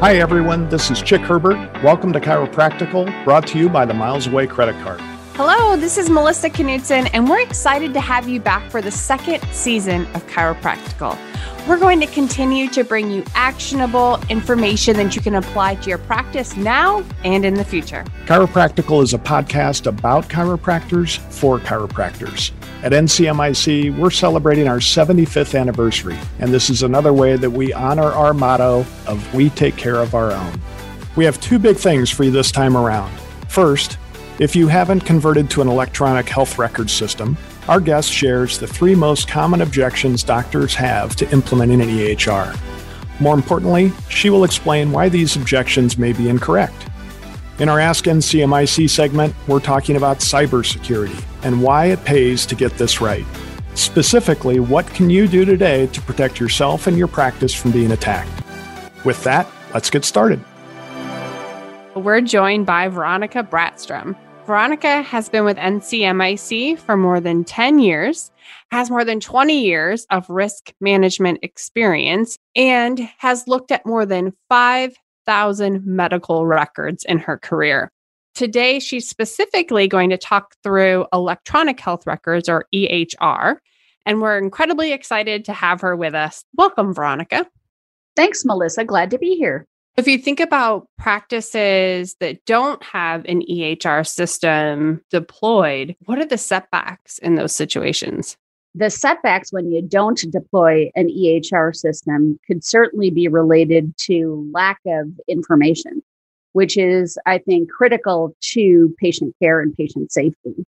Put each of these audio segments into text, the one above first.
Hi, everyone. This is Chick Herbert. Welcome to Chiropractical, brought to you by the Miles Away Credit Card. Hello, this is Melissa Knutson, and we're excited to have you back for the second season of Chiropractical. We're going to continue to bring you actionable information that you can apply to your practice now and in the future. Chiropractical is a podcast about chiropractors for chiropractors. At NCMIC, we're celebrating our 75th anniversary, and this is another way that we honor our motto of we take care of our own. We have two big things for you this time around. First, if you haven't converted to an electronic health record system, our guest shares the three most common objections doctors have to implementing an EHR. More importantly, she will explain why these objections may be incorrect. In our Ask NCMIC segment, we're talking about cybersecurity and why it pays to get this right. Specifically, what can you do today to protect yourself and your practice from being attacked? With that, let's get started. We're joined by Veronica Brattstrom. Veronica has been with NCMIC for more than 10 years, has more than 20 years of risk management experience, and has looked at more than 5,000 medical records in her career. Today, she's specifically going to talk through electronic health records or EHR, and we're incredibly excited to have her with us. Welcome, Veronica. Thanks, Melissa. Glad to be here. If you think about practices that don't have an EHR system deployed, what are the setbacks in those situations? The setbacks when you don't deploy an EHR system could certainly be related to lack of information, which is, I think, critical to patient care and patient safety.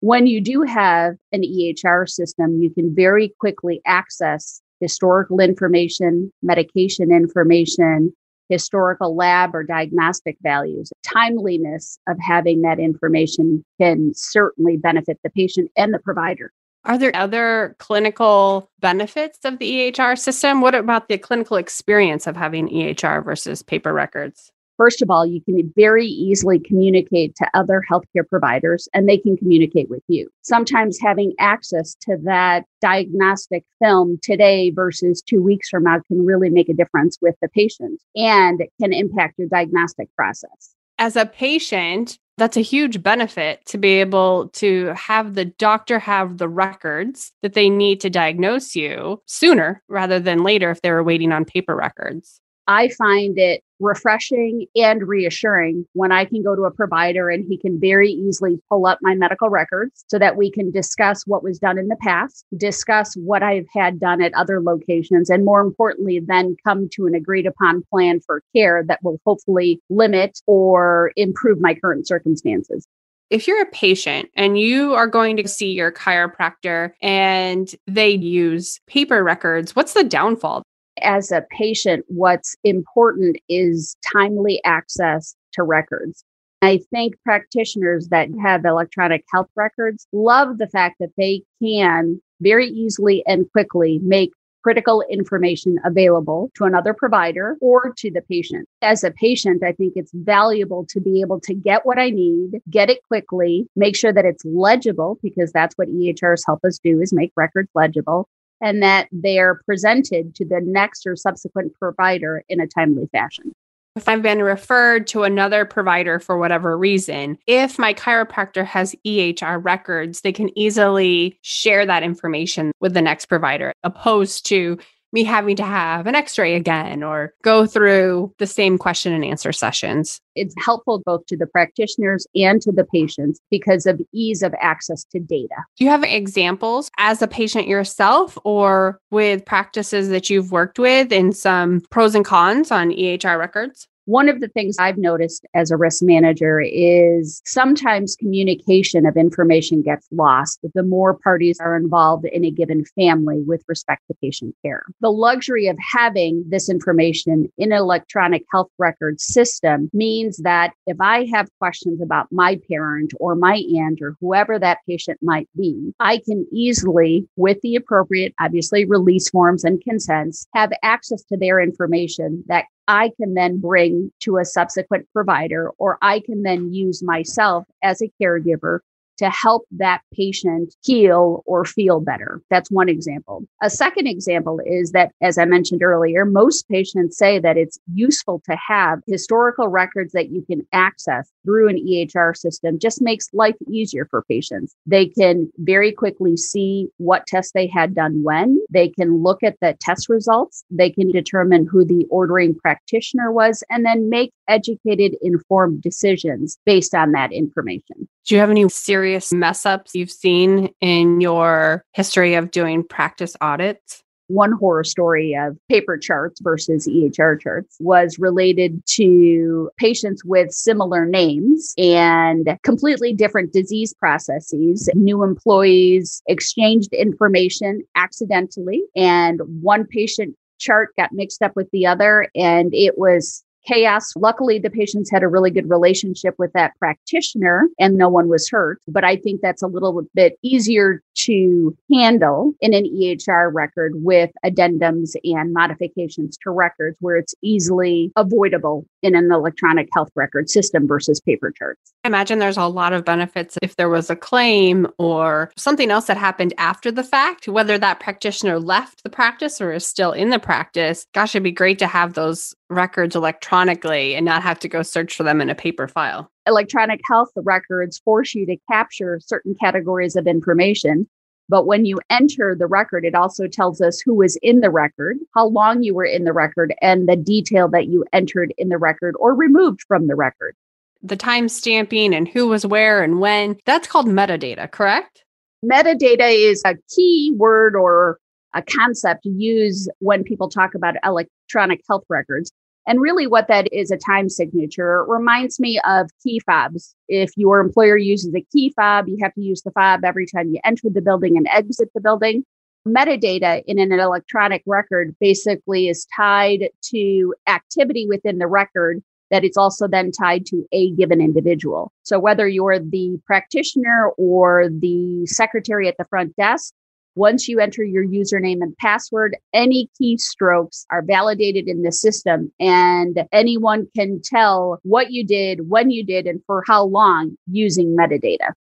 When you do have an EHR system, you can very quickly access historical information, medication information, historical lab or diagnostic values. Timeliness of having that information can certainly benefit the patient and the provider. Are there other clinical benefits of the EHR system? What about the clinical experience of having EHR versus paper records? First of all, you can very easily communicate to other healthcare providers and they can communicate with you. Sometimes having access to that diagnostic film today versus two weeks from now can really make a difference with the patient and can impact your diagnostic process. As a patient, that's a huge benefit to be able to have the doctor have the records that they need to diagnose you sooner rather than later if they were waiting on paper records. I find it refreshing and reassuring when I can go to a provider and he can very easily pull up my medical records so that we can discuss what was done in the past, discuss what I've had done at other locations, and more importantly, then come to an agreed upon plan for care that will hopefully limit or improve my current circumstances if you're a patient and you are going to see your chiropractor and they use paper records, what's the downfall? As a patient, what's important is timely access to records. I think practitioners that mm. have electronic health records love the fact that they can very easily and quickly make critical information available to another provider or to the patient. As a patient, I think it's valuable to be able to get what I need, get it quickly, make sure that it's legible because that's what EHRs help us do is make records legible and that they're presented to the next or subsequent provider in a timely fashion. If I've been referred to another provider for whatever reason, if my chiropractor has EHR records, they can easily share that information with the next provider, opposed to me having to have an x ray again or go through the same question and answer sessions. It's helpful both to the practitioners and to the patients because of ease of access to data. Do you have examples as a patient yourself or with practices that you've worked with in some pros and cons on EHR records? One of the things I've noticed as a risk manager is sometimes communication of information gets lost the more parties are involved in a given family with respect to patient care. The luxury of having this information in an electronic health record system means that if I have questions about my parent or my aunt or whoever that patient might be, I can easily, with the appropriate, obviously, release forms and consents, have access to their information that I can then bring to a subsequent provider, or I can then use myself as a caregiver to help that patient heal or feel better. That's one example. A second example is that, as I mentioned earlier, most patients say that it's useful to have historical records that you can access through an EHR system, just makes life easier for patients. They can very quickly see what tests they had done when, they can look at the test results, they can determine who the ordering practitioner was, and then make educated, informed decisions based on that information. Do you have any serious mess ups you've seen in your history of doing practice audits? One horror story of paper charts versus EHR charts was related to patients with similar names and completely different disease processes. New employees exchanged information accidentally, and one patient chart got mixed up with the other, and it was chaos. Luckily, the patients had a really good relationship with that practitioner and no one was hurt. But I think that's a little bit easier to handle in an EHR record with addendums and modifications to records where it's easily avoidable in an electronic health record system versus paper charts. I imagine there's a lot of benefits if there was a claim or something else that happened after the fact, whether that practitioner left the practice or is still in the practice. Gosh, it'd be great to have those records electronically and not have to go search for them in a paper file. Electronic health records force you to capture certain categories of information. But when you enter the record, it also tells us who was in the record, how long you were in the record, and the detail that you entered in the record or removed from the record. The time stamping and who was where and when, that's called metadata, correct? Metadata is a key word or a concept used when people talk about electronic health records. And really, what that is a time signature reminds me of key fobs. If your employer uses a key fob, you have to use the fob every time you enter the building and exit the building. Metadata in an electronic record basically is tied to activity within the record that it's also then tied to a given individual. So whether you're the practitioner or the secretary at the front desk, once you enter your username and password, any keystrokes are validated in the system, and anyone can tell what you did, when you did, and for how long using metadata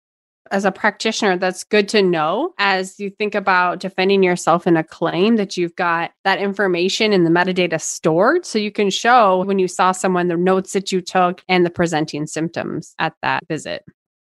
as a practitioner, that's good to know as you think about defending yourself in a claim that you've got that information in the metadata stored. So you can show when you saw someone the notes that you took and the presenting symptoms at that visit.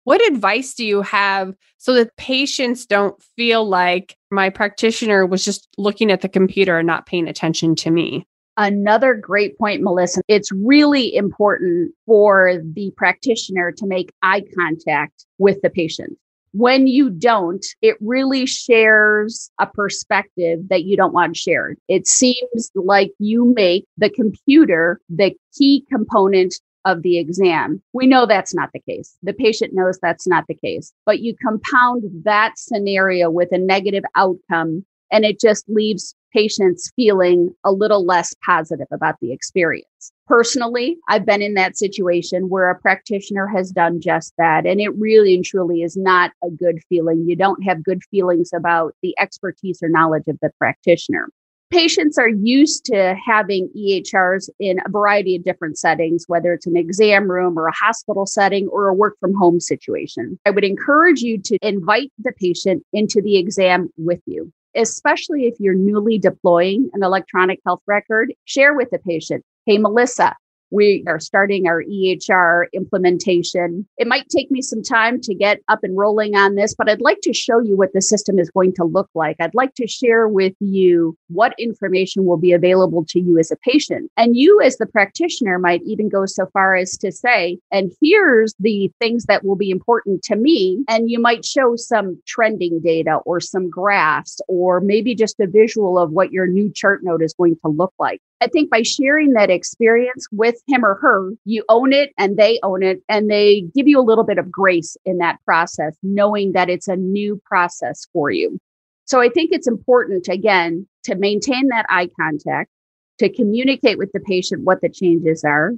What advice do you have so that patients don't feel like my practitioner was just looking at the computer and not paying attention to me? Another great point, Melissa. It's really important for the practitioner to make eye contact with the patient. When you don't, it really shares a perspective that you don't want shared. It seems like you make the computer the key component of the exam. We know that's not the case. The patient knows that's not the case, but you compound that scenario with a negative outcome and it just leaves patients feeling a little less positive about the experience. Personally, I've been in that situation where a practitioner has done just that. And it really and truly is not a good feeling. You don't have good feelings about the expertise or knowledge of the practitioner. Patients are used to having EHRs in a variety of different settings, whether it's an exam room or a hospital setting or a work from home situation. I would encourage you to invite the patient into the exam with you especially if you're newly deploying an electronic health record, share with the patient, hey, Melissa, we are starting our EHR implementation. It might take me some time to get up and rolling on this, but I'd like to show you what the system is going to look like. I'd like to share with you what information will be available to you as a patient. And you, as the practitioner, might even go so far as to say, and here's the things that will be important to me. And you might show some trending data or some graphs, or maybe just a visual of what your new chart note is going to look like. I think by sharing that experience with him or her, you own it and they own it, and they give you a little bit of grace in that process, knowing that it's a new process for you. So I think it's important, again, to maintain that eye contact, to communicate with the patient what the changes are,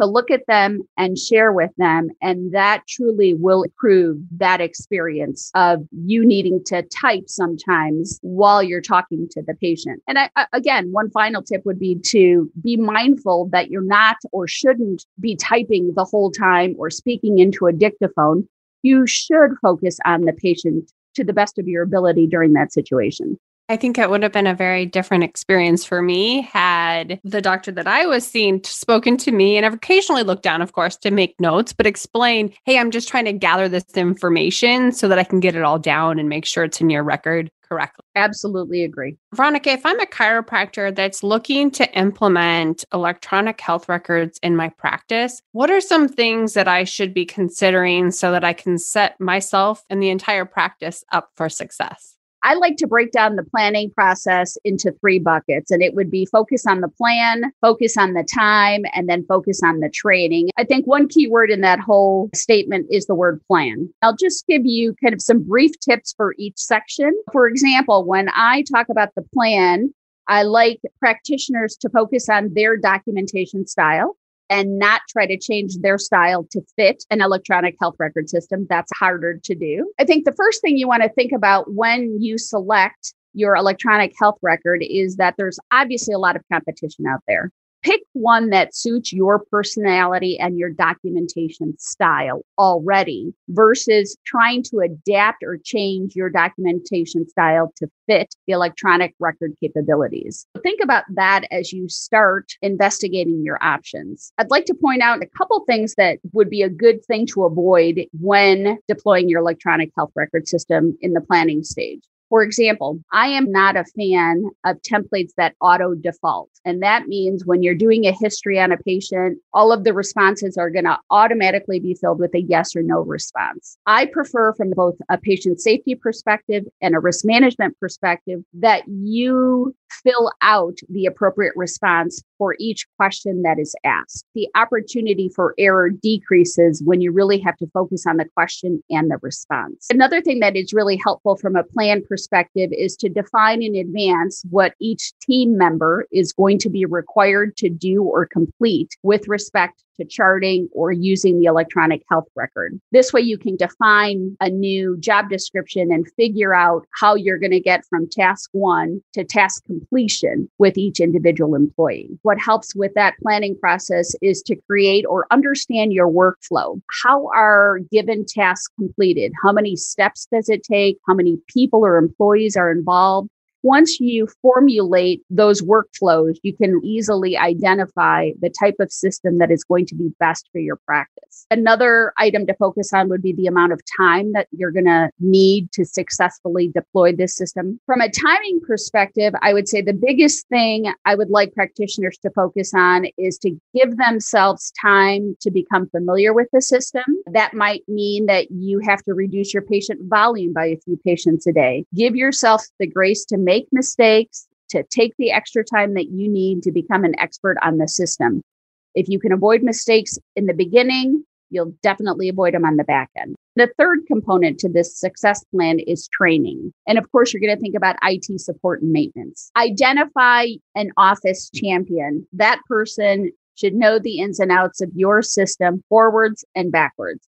to look at them and share with them. And that truly will improve that experience of you needing to type sometimes while you're talking to the patient. And I, again, one final tip would be to be mindful that you're not or shouldn't be typing the whole time or speaking into a dictaphone you should focus on the patient to the best of your ability during that situation. I think it would have been a very different experience for me had the doctor that I was seeing spoken to me and I've occasionally looked down, of course, to make notes, but explain, hey, I'm just trying to gather this information so that I can get it all down and make sure it's in your record correctly. Absolutely agree. Veronica, if I'm a chiropractor that's looking to implement electronic health records in my practice, what are some things that I should be considering so that I can set myself and the entire practice up for success? I like to break down the planning process into three buckets, and it would be focus on the plan, focus on the time, and then focus on the training. I think one key word in that whole statement is the word plan. I'll just give you kind of some brief tips for each section. For example, when I talk about the plan, I like practitioners to focus on their documentation style and not try to change their style to fit an electronic health record system. That's harder to do. I think the first thing you want to think about when you select your electronic health record is that there's obviously a lot of competition out there pick one that suits your personality and your documentation style already versus trying to adapt or change your documentation style to fit the electronic record capabilities. Think about that as you start investigating your options. I'd like to point out a couple things that would be a good thing to avoid when deploying your electronic health record system in the planning stage. For example, I am not a fan of templates that auto default. And that means when you're doing a history on a patient, all of the responses are going to automatically be filled with a yes or no response. I prefer, from both a patient safety perspective and a risk management perspective, that you fill out the appropriate response for each question that is asked. The opportunity for error decreases when you really have to focus on the question and the response. Another thing that is really helpful from a plan perspective is to define in advance what each team member is going to be required to do or complete with respect to charting or using the electronic health record. This way, you can define a new job description and figure out how you're going to get from task one to task completion with each individual employee. What helps with that planning process is to create or understand your workflow. How are given tasks completed? How many steps does it take? How many people or employees are involved? Once you formulate those workflows, you can easily identify the type of system that is going to be best for your practice. Another item to focus on would be the amount of time that you're going to need to successfully deploy this system. From a timing perspective, I would say the biggest thing I would like practitioners to focus on is to give themselves time to become familiar with the system. That might mean that you have to reduce your patient volume by a few patients a day. Give yourself the grace to make mistakes, to take the extra time that you need to become an expert on the system. If you can avoid mistakes in the beginning, you'll definitely avoid them on the back end. The third component to this success plan is training. And of course, you're going to think about IT support and maintenance. Identify an office champion. That person should know the ins and outs of your system forwards and backwards.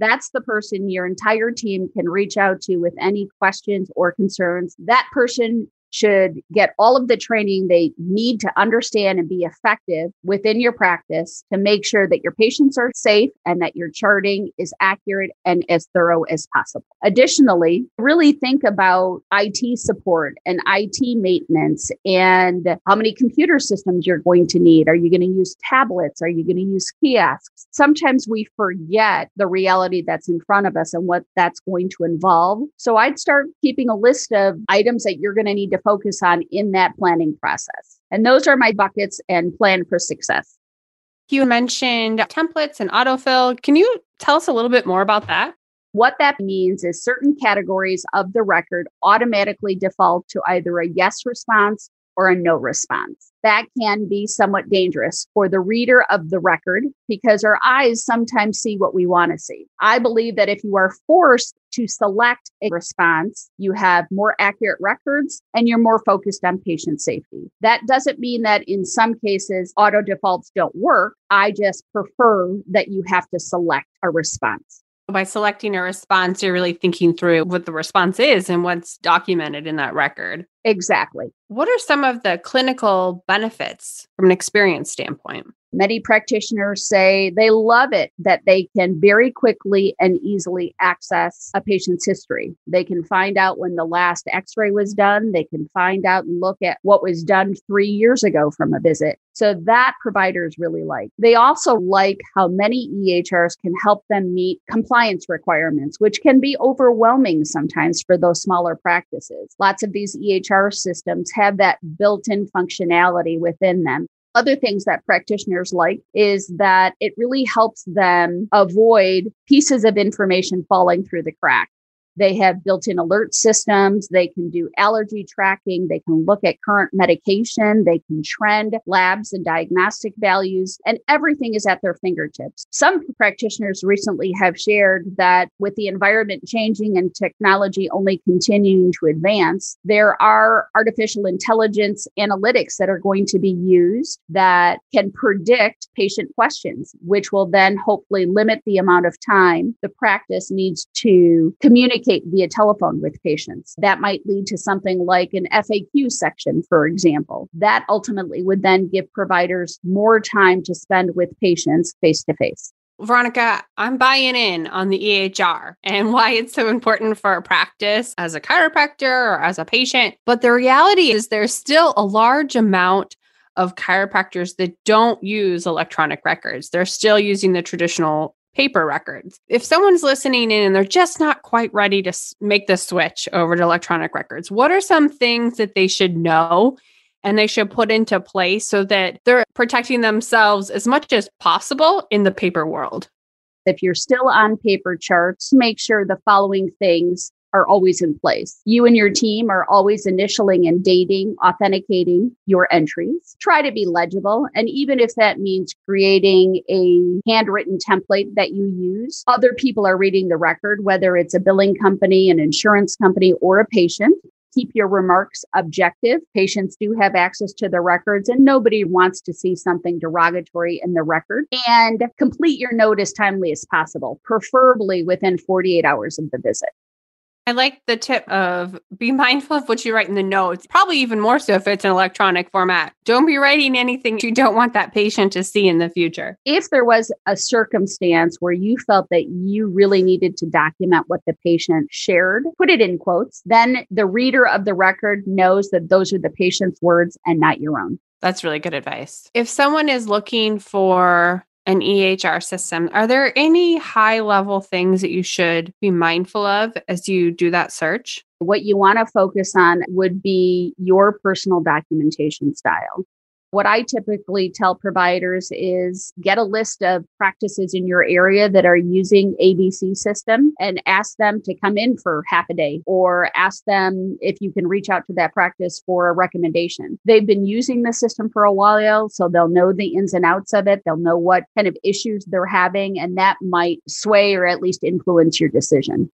That's the person your entire team can reach out to with any questions or concerns. That person should get all of the training they need to understand and be effective within your practice to make sure that your patients are safe and that your charting is accurate and as thorough as possible. Additionally, really think about IT support and IT maintenance and how many computer systems you're going to need. Are you going to use tablets? Are you going to use kiosks? Sometimes we forget the reality that's in front of us and what that's going to involve. So I'd start keeping a list of items that you're going to need to focus on in that planning process. And those are my buckets and plan for success. You mentioned templates and autofill. Can you tell us a little bit more about that? What that means is certain categories of the record automatically default to either a yes response or a no response. That can be somewhat dangerous for the reader of the record because our eyes sometimes see what we want to see. I believe that if you are forced to select a response, you have more accurate records and you're more focused on patient safety. That doesn't mean that in some cases auto defaults don't work. I just prefer that you have to select a response by selecting a response, you're really thinking through what the response is and what's documented in that record. Exactly. What are some of the clinical benefits from an experience standpoint? Many practitioners say they love it that they can very quickly and easily access a patient's history. They can find out when the last x ray was done. They can find out and look at what was done three years ago from a visit. So that providers really like. They also like how many EHRs can help them meet compliance requirements, which can be overwhelming sometimes for those smaller practices. Lots of these EHR systems have that built in functionality within them. Other things that practitioners like is that it really helps them avoid pieces of information falling through the cracks. They have built in alert systems. They can do allergy tracking. They can look at current medication. They can trend labs and diagnostic values, and everything is at their fingertips. Some practitioners recently have shared that with the environment changing and technology only continuing to advance, there are artificial intelligence analytics that are going to be used that can predict patient questions, which will then hopefully limit the amount of time the practice needs to communicate communicate via telephone with patients. That might lead to something like an FAQ section, for example. That ultimately would then give providers more time to spend with patients face to face. Veronica, I'm buying in on the EHR and why it's so important for a practice as a chiropractor or as a patient. But the reality is, there's still a large amount of chiropractors that don't use electronic records. They're still using the traditional paper records. If someone's listening in and they're just not quite ready to make the switch over to electronic records, what are some things that they should know and they should put into place so that they're protecting themselves as much as possible in the paper world? If you're still on paper charts, make sure the following things are always in place. You and your team are always initialing and dating, authenticating your entries. Try to be legible. And even if that means creating a handwritten template that you use, other people are reading the record, whether it's a billing company, an insurance company, or a patient. Keep your remarks objective. Patients do have access to the records, and nobody wants to see something derogatory in the record. And complete your note as timely as possible, preferably within 48 hours of the visit. I like the tip of be mindful of what you write in the notes, probably even more so if it's an electronic format. Don't be writing anything you don't want that patient to see in the future. If there was a circumstance where you felt that you really needed to document what the patient shared, put it in quotes, then the reader of the record knows that those are the patient's words and not your own. That's really good advice. If someone is looking for an EHR system, are there any high level things that you should be mindful of as you do that search? What you want to focus on would be your personal documentation style. What I typically tell providers is get a list of practices in your area that are using ABC system and ask them to come in for half a day or ask them if you can reach out to that practice for a recommendation. They've been using the system for a while, so they'll know the ins and outs of it. They'll know what kind of issues they're having, and that might sway or at least influence your decision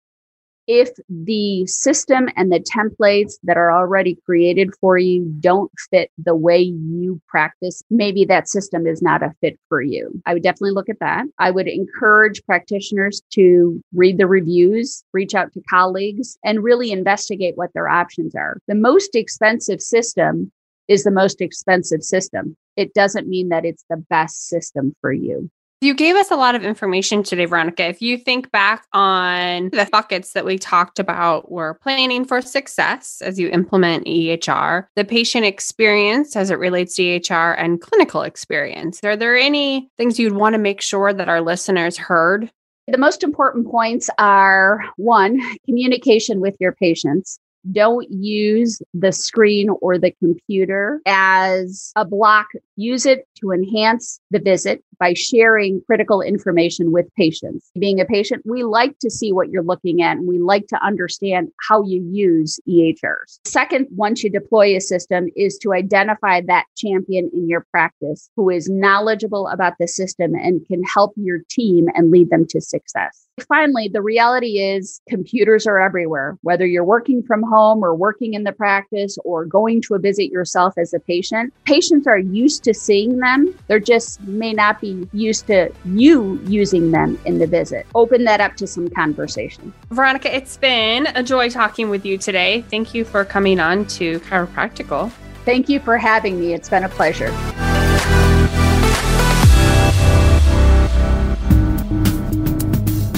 if the system and the templates that are already created for you don't fit the way you practice, maybe that system is not a fit for you. I would definitely look at that. I would encourage practitioners to read the reviews, reach out to colleagues, and really investigate what their options are. The most expensive system is the most expensive system. It doesn't mean that it's the best system for you. You gave us a lot of information today, Veronica. If you think back on the buckets that we talked about, were planning for success as you implement EHR, the patient experience as it relates to EHR, and clinical experience. Are there any things you'd want to make sure that our listeners heard? The most important points are one, communication with your patients. Don't use the screen or the computer as a block. Use it to enhance the visit by sharing critical information with patients. Being a patient, we like to see what you're looking at and we like to understand how you use EHRs. Second, once you deploy a system, is to identify that champion in your practice who is knowledgeable about the system and can help your team and lead them to success. Finally, the reality is computers are everywhere, whether you're working from home or working in the practice or going to a visit yourself as a patient. Patients are used to seeing them. They're just may not be used to you using them in the visit. Open that up to some conversation. Veronica, it's been a joy talking with you today. Thank you for coming on to Chiropractical. Thank you for having me. It's been a pleasure.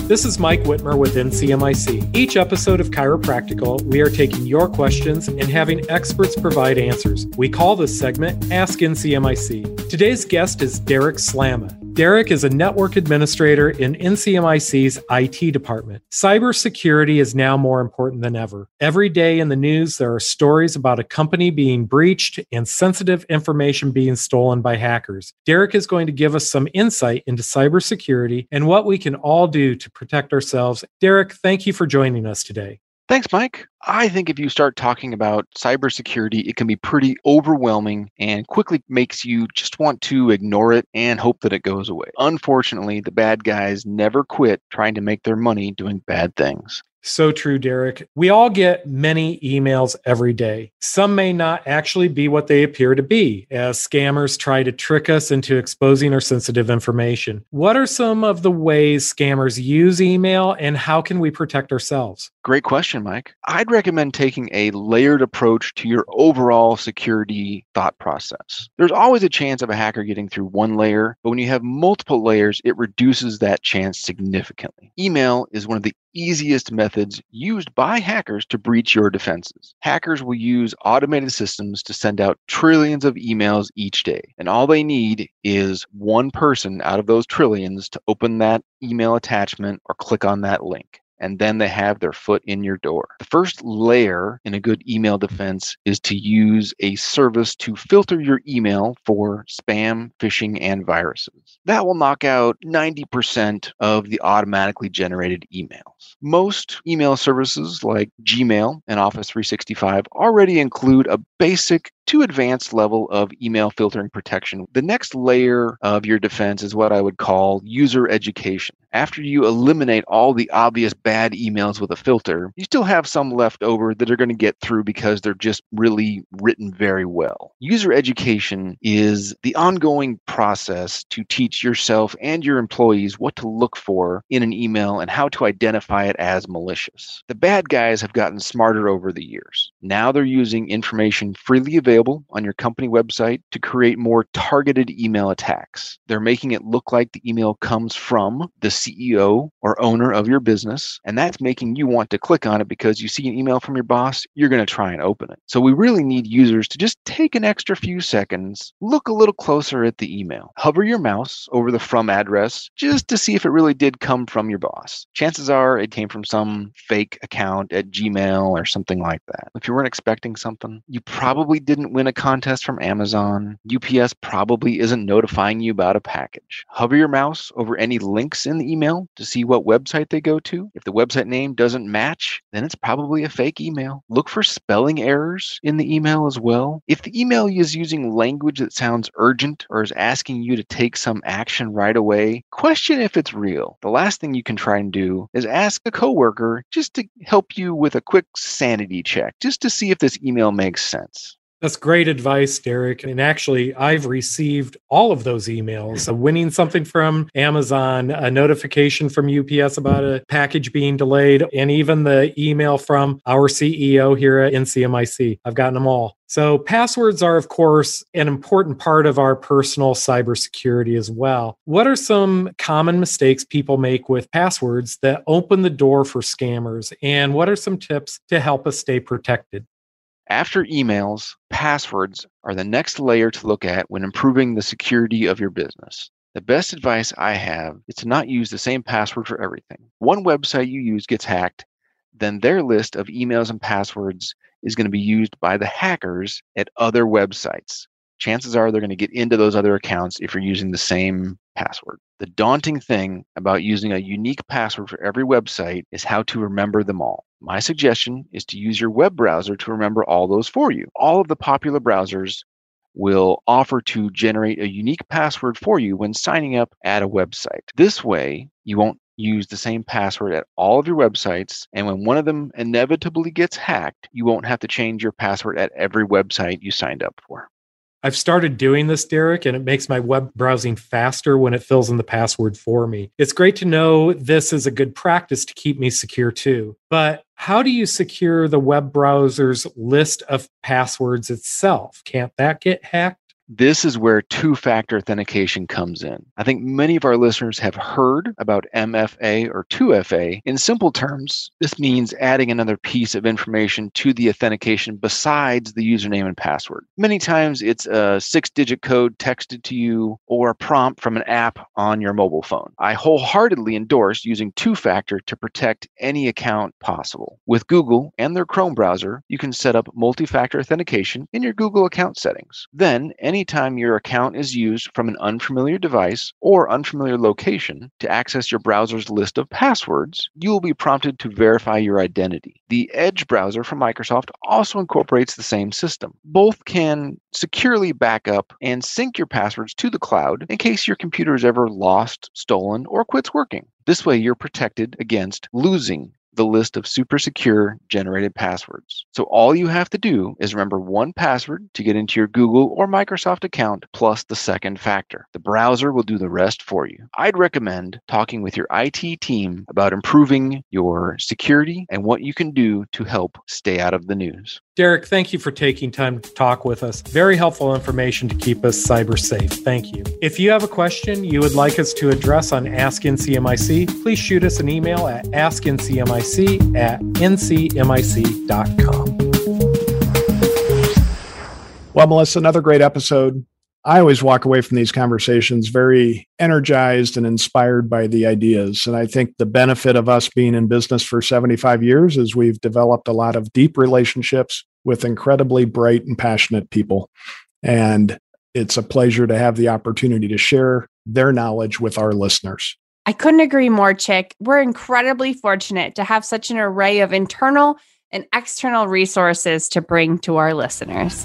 This is Mike Whitmer with NCMIC. Each episode of Chiropractical, we are taking your questions and having experts provide answers. We call this segment Ask NCMIC. Today's guest is Derek Slamma. Derek is a network administrator in NCMIC's IT department. Cybersecurity is now more important than ever. Every day in the news, there are stories about a company being breached and sensitive information being stolen by hackers. Derek is going to give us some insight into cybersecurity and what we can all do to protect ourselves. Derek, thank you for joining us today. Thanks, Mike. I think if you start talking about cybersecurity, it can be pretty overwhelming and quickly makes you just want to ignore it and hope that it goes away. Unfortunately, the bad guys never quit trying to make their money doing bad things. So true, Derek. We all get many emails every day. Some may not actually be what they appear to be, as scammers try to trick us into exposing our sensitive information. What are some of the ways scammers use email, and how can we protect ourselves? Great question, Mike. I'd recommend taking a layered approach to your overall security thought process. There's always a chance of a hacker getting through one layer, but when you have multiple layers, it reduces that chance significantly. Email is one of the easiest methods used by hackers to breach your defenses. Hackers will use automated systems to send out trillions of emails each day, and all they need is one person out of those trillions to open that email attachment or click on that link and then they have their foot in your door. The first layer in a good email defense is to use a service to filter your email for spam, phishing, and viruses. That will knock out 90% of the automatically generated emails. Most email services like Gmail and Office 365 already include a basic to advanced level of email filtering protection. The next layer of your defense is what I would call user education. After you eliminate all the obvious bad emails with a filter, you still have some left over that are going to get through because they're just really written very well. User education is the ongoing process to teach yourself and your employees what to look for in an email and how to identify it as malicious. The bad guys have gotten smarter over the years. Now they're using information freely available available on your company website to create more targeted email attacks. They're making it look like the email comes from the CEO or owner of your business, and that's making you want to click on it because you see an email from your boss, you're going to try and open it. So we really need users to just take an extra few seconds, look a little closer at the email, hover your mouse over the from address just to see if it really did come from your boss. Chances are it came from some fake account at Gmail or something like that. If you weren't expecting something, you probably didn't didn't win a contest from Amazon. UPS probably isn't notifying you about a package. Hover your mouse over any links in the email to see what website they go to. If the website name doesn't match, then it's probably a fake email. Look for spelling errors in the email as well. If the email is using language that sounds urgent or is asking you to take some action right away, question if it's real. The last thing you can try and do is ask a coworker just to help you with a quick sanity check, just to see if this email makes sense. That's great advice, Derek. And actually, I've received all of those emails winning something from Amazon, a notification from UPS about a package being delayed, and even the email from our CEO here at NCMIC. I've gotten them all. So, passwords are, of course, an important part of our personal cybersecurity as well. What are some common mistakes people make with passwords that open the door for scammers? And what are some tips to help us stay protected? After emails, passwords are the next layer to look at when improving the security of your business. The best advice I have is to not use the same password for everything. One website you use gets hacked, then their list of emails and passwords is going to be used by the hackers at other websites. Chances are they're going to get into those other accounts if you're using the same password. The daunting thing about using a unique password for every website is how to remember them all. My suggestion is to use your web browser to remember all those for you. All of the popular browsers will offer to generate a unique password for you when signing up at a website. This way, you won't use the same password at all of your websites. And when one of them inevitably gets hacked, you won't have to change your password at every website you signed up for. I've started doing this, Derek, and it makes my web browsing faster when it fills in the password for me. It's great to know this is a good practice to keep me secure too. But how do you secure the web browser's list of passwords itself? Can't that get hacked? This is where two factor authentication comes in. I think many of our listeners have heard about MFA or 2FA. In simple terms, this means adding another piece of information to the authentication besides the username and password. Many times it's a six digit code texted to you or a prompt from an app on your mobile phone. I wholeheartedly endorse using two factor to protect any account possible. With Google and their Chrome browser, you can set up multi factor authentication in your Google account settings. Then, anytime your account is used from an unfamiliar device or unfamiliar location to access your browser's list of passwords, you will be prompted to verify your identity. The Edge browser from Microsoft also incorporates the same system. Both can securely back up and sync your passwords to the cloud in case your computer is ever lost, stolen, or quits working. This way, you're protected against losing the list of super secure generated passwords. So all you have to do is remember one password to get into your Google or Microsoft account plus the second factor. The browser will do the rest for you. I'd recommend talking with your IT team about improving your security and what you can do to help stay out of the news. Derek, thank you for taking time to talk with us. Very helpful information to keep us cyber safe. Thank you. If you have a question you would like us to address on Ask NCMIC, please shoot us an email at askncmic at ncmic.com. Well, Melissa, another great episode. I always walk away from these conversations very energized and inspired by the ideas. And I think the benefit of us being in business for 75 years is we've developed a lot of deep relationships with incredibly bright and passionate people. And it's a pleasure to have the opportunity to share their knowledge with our listeners. I couldn't agree more, Chick. We're incredibly fortunate to have such an array of internal and external resources to bring to our listeners.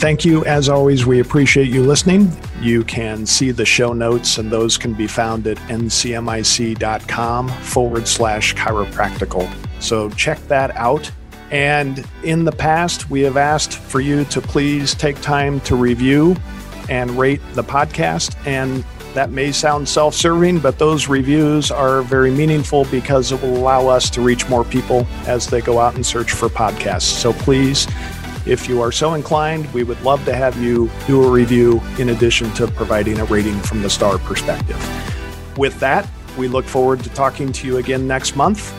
Thank you. As always, we appreciate you listening. You can see the show notes, and those can be found at ncmic.com forward slash chiropractical. So check that out. And in the past, we have asked for you to please take time to review and rate the podcast. And that may sound self serving, but those reviews are very meaningful because it will allow us to reach more people as they go out and search for podcasts. So please if you are so inclined, we would love to have you do a review in addition to providing a rating from the star perspective. With that, we look forward to talking to you again next month.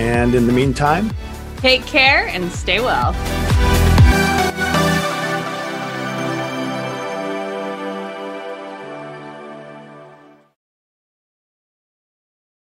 And in the meantime, take care and stay well.